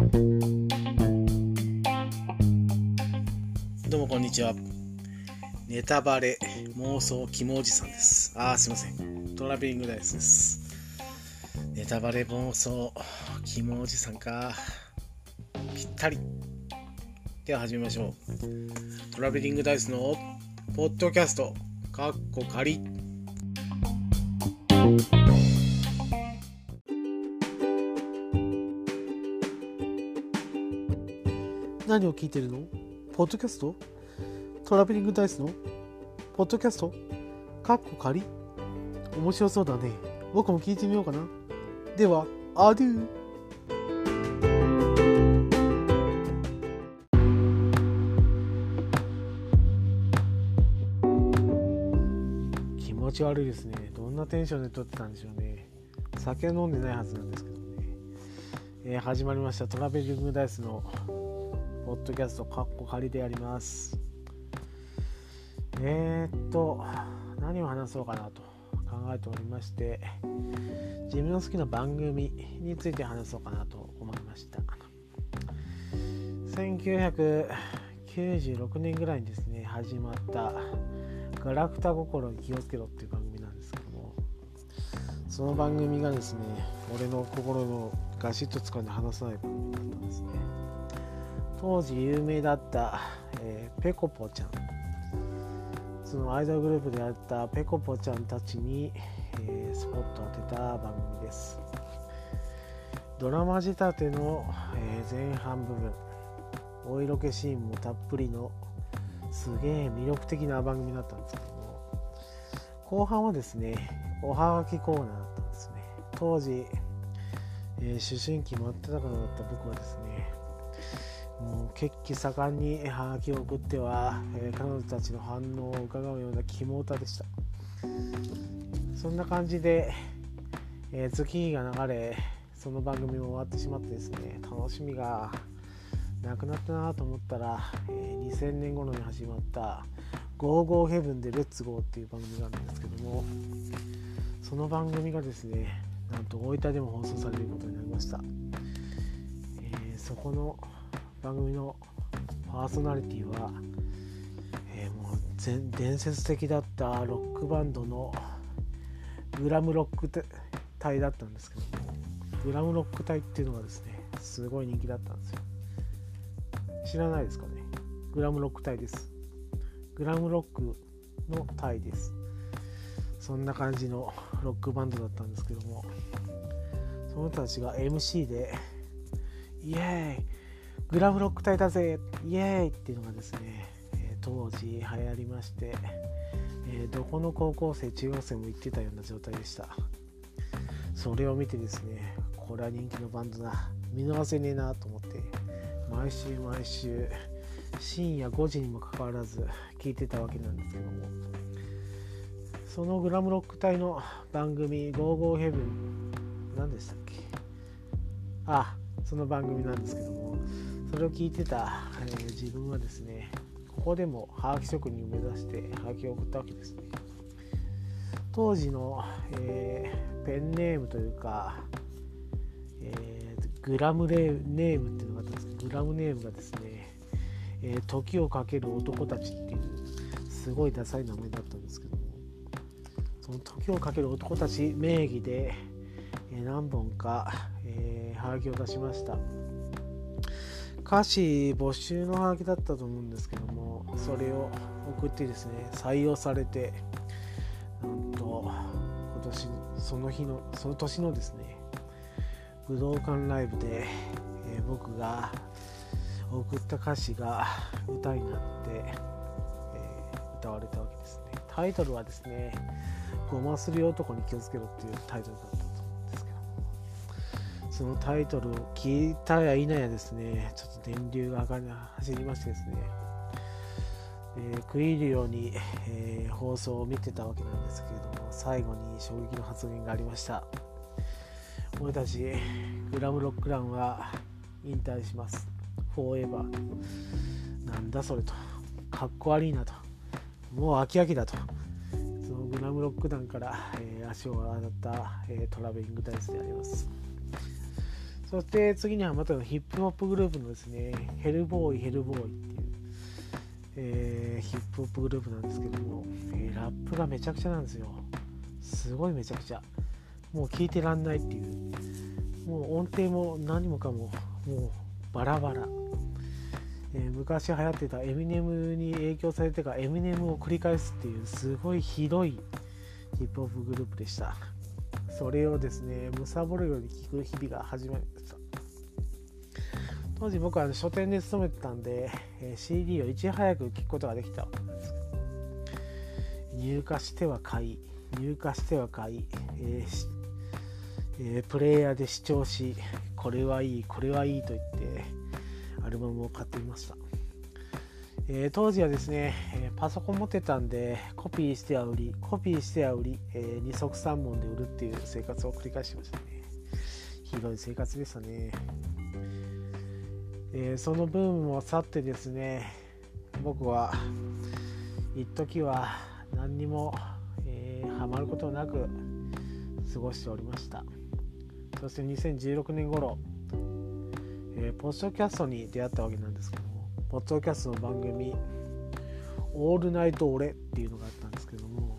どうもこんにちは。ネタバレ妄想キモおじさんです。あーすいません。トラベリングダイスです。ネタバレ妄想キモおじさんか。ぴったり。では始めましょう。トラベリングダイスのポッドキャスト、かっこ仮。何を聞いてるの？ポッドキャスト？トラベリングダイスの？ポッドキャスト？かっこ仮？面白そうだね。僕も聞いてみようかな。では、アデュー。気持ち悪いですね。どんなテンションで撮ってたんでしょうね。酒飲んでないはずなんですけどね。えー始まりました。トラベリングダイスのポッドキャストカッコ仮でやります。えー、っと、何を話そうかなと考えておりまして、自分の好きな番組について話そうかなと思いました。1996年ぐらいにですね、始まったガラクタ心に気をつけろっていう番組なんですけども、その番組がですね、俺の心のガシッと掴んで離さない番組だったんですね。当時有名だった、えーペコポちゃん。そのアイドルグループであったペコポちゃんたちに、えースポットを当てた番組です。ドラマ仕立ての、えー前半部分お色気シーンもたっぷりのすげえ魅力的な番組だったんですけども後半はですねおはがきコーナーだったんですね。当時、えー思春期真っ只中だった僕はですねもう血気盛んにハガキを送っては、えー彼女たちの反応を伺うような肝歌でした。そんな感じで、えー月日が流れその番組も終わってしまってですね楽しみがなくなったなと思ったら、えー2000年頃に始まった「ゴーゴーヘブンでレッツゴー」っていう番組があるんですけどもその番組がですねなんと大分でも放送されることになりました、えーそこの番組のパーソナリティは、えーもう伝説的だったロックバンドのグラムロック隊だったんですけどグラムロック隊っていうのがですねすごい人気だったんですよ。知らないですかね？グラムロック隊です。グラムロックの隊です。そんな感じのロックバンドだったんですけどもその人たちが MC でイエーイ！グラムロック隊だぜ。イエーイっていうのがですね、え当時流行りまして、えどこの高校生中学生も行ってたような状態でした。それを見てですねこれは人気のバンドだ。見逃せねえなと思って毎週毎週深夜5時にもかかわらず聞いてたわけなんですけども。そのグラムロック隊の番組「ゴーゴーヘブン」何でしたっけ？あその番組なんですけども。それを聞いてた、えー自分はですねここでもハガキ職人を目指してハガキを送ったわけですね。当時の、えーペンネームというか、えーグラムレーネームっていうのがあったんですけどグラムネームがですね、えー時をかける男たちっていうすごいダサい名前だったんですけどもその時をかける男たち名義で、え何本か、えー、ハガキを出しました。歌詞募集のハガキだったと思うんですけどもそれを送ってですね採用されてなんと今年その日のその年のですね武道館ライブで、えー僕が送った歌詞が歌になって、えー歌われたわけですね。タイトルはですね「ごまする男に気をつけろ」っていうタイトルだった。そのタイトルを聞いたや否やですね。ちょっと電流が上がり走りましてですね、えー食い入るように、えー放送を見てたわけなんですけれども最後に衝撃の発言がありました。俺たちグラムロックランは引退します。フォーエバー。なんだそれと。かっこ悪いなと。もう飽き飽きだと。そのグラムロック団から、えー足を洗った、えートラベリングダイスであります。そして次にはまたヒップホップグループのですね、ヘルボーイ、ヘルボーイっていう、えー、ヒップホップグループなんですけども、えー、ラップがめちゃくちゃなんですよ。すごいめちゃくちゃ。もう聞いてらんないっていう。もう音程も何もかも、もうバラバラ。えー、昔流行ってたエミネムに影響されてからエミネムを繰り返すっていうすごいひどいヒップホップグループでした。それをですね、貪るように聞く日々が始まりました。当時僕は書店で勤めてたんで、え CD をいち早く聞くことができたわけです入荷しては買い、入荷しては買い、えーえー、プレイヤーで視聴し、これはいい、これはいいと言って、アルバムを買っていました。えー、当時はですね、えパソコン持ってたんでコピーしては売りコピーしては売り、えー、二足三門で売るっていう生活を繰り返してましたね。ひどい生活でしたね、えー、そのブームも去ってですね僕は一時は何にも、えー、ハマることなく過ごしておりました。そして2016年頃、えー、ポッドキャストに出会ったわけなんですけどポッドキャストの番組「オールナイト俺」っていうのがあったんですけども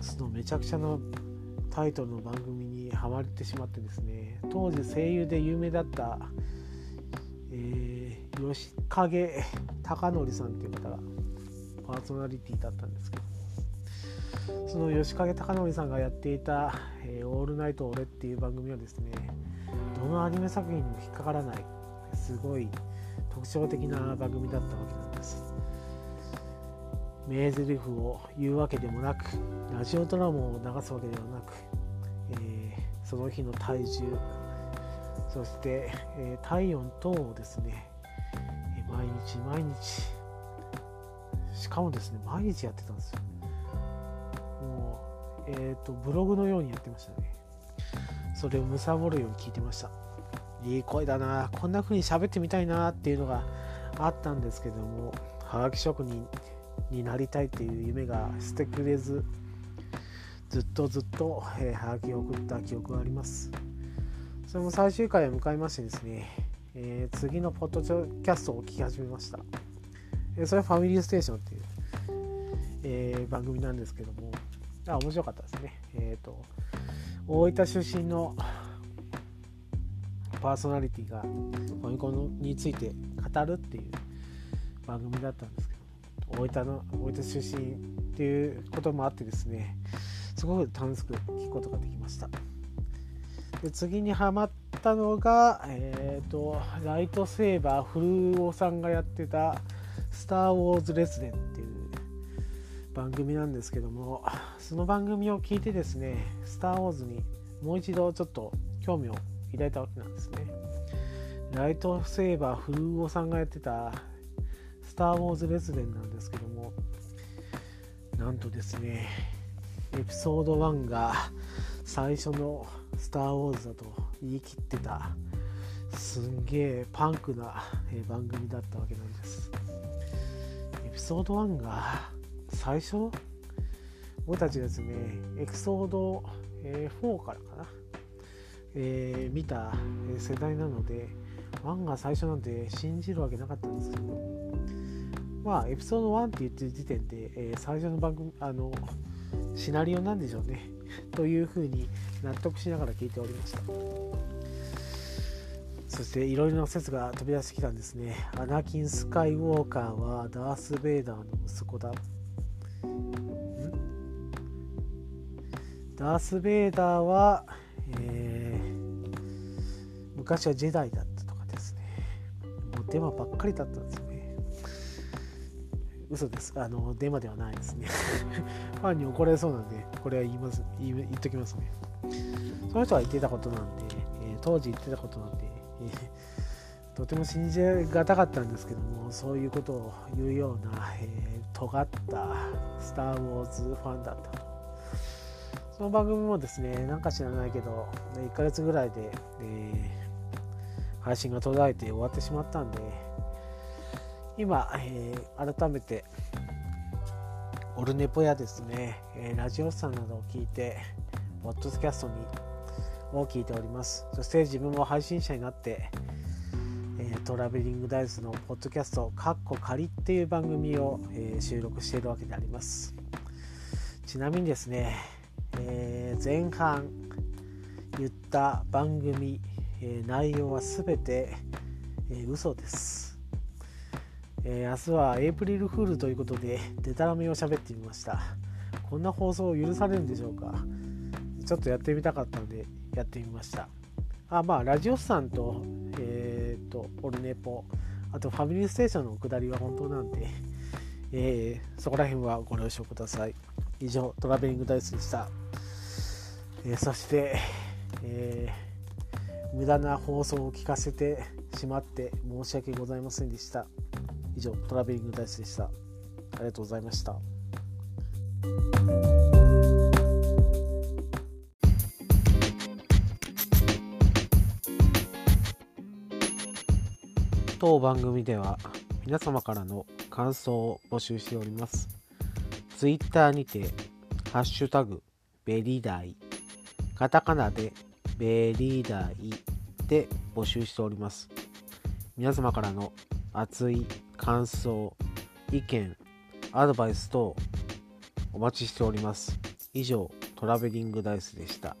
そのめちゃくちゃなタイトルの番組にハマってしまってですね当時声優で有名だった、えー、吉影隆則さんっていう方がパーソナリティだったんですけどその吉影隆則さんがやっていた「えー、オールナイト俺」っていう番組はですねどのアニメ作品にも引っかからないすごい特徴的な番組だったわけなんです。名台詞を言うわけでもなくラジオドラマを流すわけではなく、えー、その日の体重そして、えー、体温等をですね毎日毎日しかもですね毎日やってたんですよ。もうえっ、ー、とブログのようにやってましたね。それを貪るように聞いてました。いい声だなこんな風に喋ってみたいなっていうのがあったんですけどもはがき職人になりたいっていう夢が捨てくれずずっとずっと、えー、はがきを送った記憶があります。それも最終回を迎えましてですね、えー、次のポッドキャストを聞き始めました、えー、それはファミリーステーションっていう、えー、番組なんですけどもあ面白かったですね。えっ、と大分出身のパーソナリティがファミコンについて語るっていう番組だったんですけど大分の大分出身っていうこともあってですねすごく楽しく聞くことができました。で次にハマったのが、えーと、ライトセーバー古尾さんがやってた「スター・ウォーズ・レスデン」っていう番組なんですけどもその番組を聞いてですね「スター・ウォーズ」にもう一度ちょっと興味を抱いたわけなんですね。ライトセーバー古魚さんがやってたスター・ウォーズ・レズデンなんですけどもなんとですねエピソード1が最初のスター・ウォーズだと言い切ってたすんげえパンクな番組だったわけなんです。エピソード1が最初？僕たちがですねエピソード4からかな？えー、見た世代なので1が最初なんて信じるわけなかったんですけどまあエピソード1って言ってる時点で、えー、最初の番組あのシナリオなんでしょうね。というふうに納得しながら聞いておりました。そしていろいろな説が飛び出してきたんですね。アナキン・スカイウォーカーはダース・ベイダーの息子だ。ダース・ベイダーは、えー昔はジェダイだったとかですね。もうデマばっかりだったんですよね。嘘です。あのデマではないですね。ファンに怒られそうなんでこれは言います。言言っときますね。その人が言ってたことなんで、えー、当時言ってたことなんで、えー、とても信じがたかったんですけどもそういうことを言うような、えー、尖ったスター・ウォーズファンだったと。その番組もですね、なんか知らないけど、1ヶ月ぐらいで、え配信が途絶えて終わってしまったんで今、えー、改めてオルネポやですね、えー、ラジオさんなどを聞いてポッドキャストにを聞いております。そして自分も配信者になって、えートラベリングダイスのポッドキャスト「カッコ仮」っていう番組を、えー収録しているわけであります。ちなみにですね、えー前半言った番組、えー内容はすべて、えー嘘です、えー明日はエイプリルフールということでデタラメを喋ってみました。こんな放送を許されるんでしょうか。ちょっとやってみたかったのでやってみました。あまあラジオスさんとえっ、とオルネポあとファミリーステーションの下りは本当なんで、えーそこら辺はご了承ください。以上トラベリングダイスでした、えーそして、えー無駄な放送を聞かせてしまって申し訳ございませんでした。以上トラベリングダイスでした。ありがとうございました。当番組では皆様からの感想を募集しております。ツイッターにて、ハッシュタグ、ベリダイ、カタカナでベリーダイで募集しております。皆様からの熱い感想、意見、アドバイス等お待ちしております。以上、トラベリングダイスでした。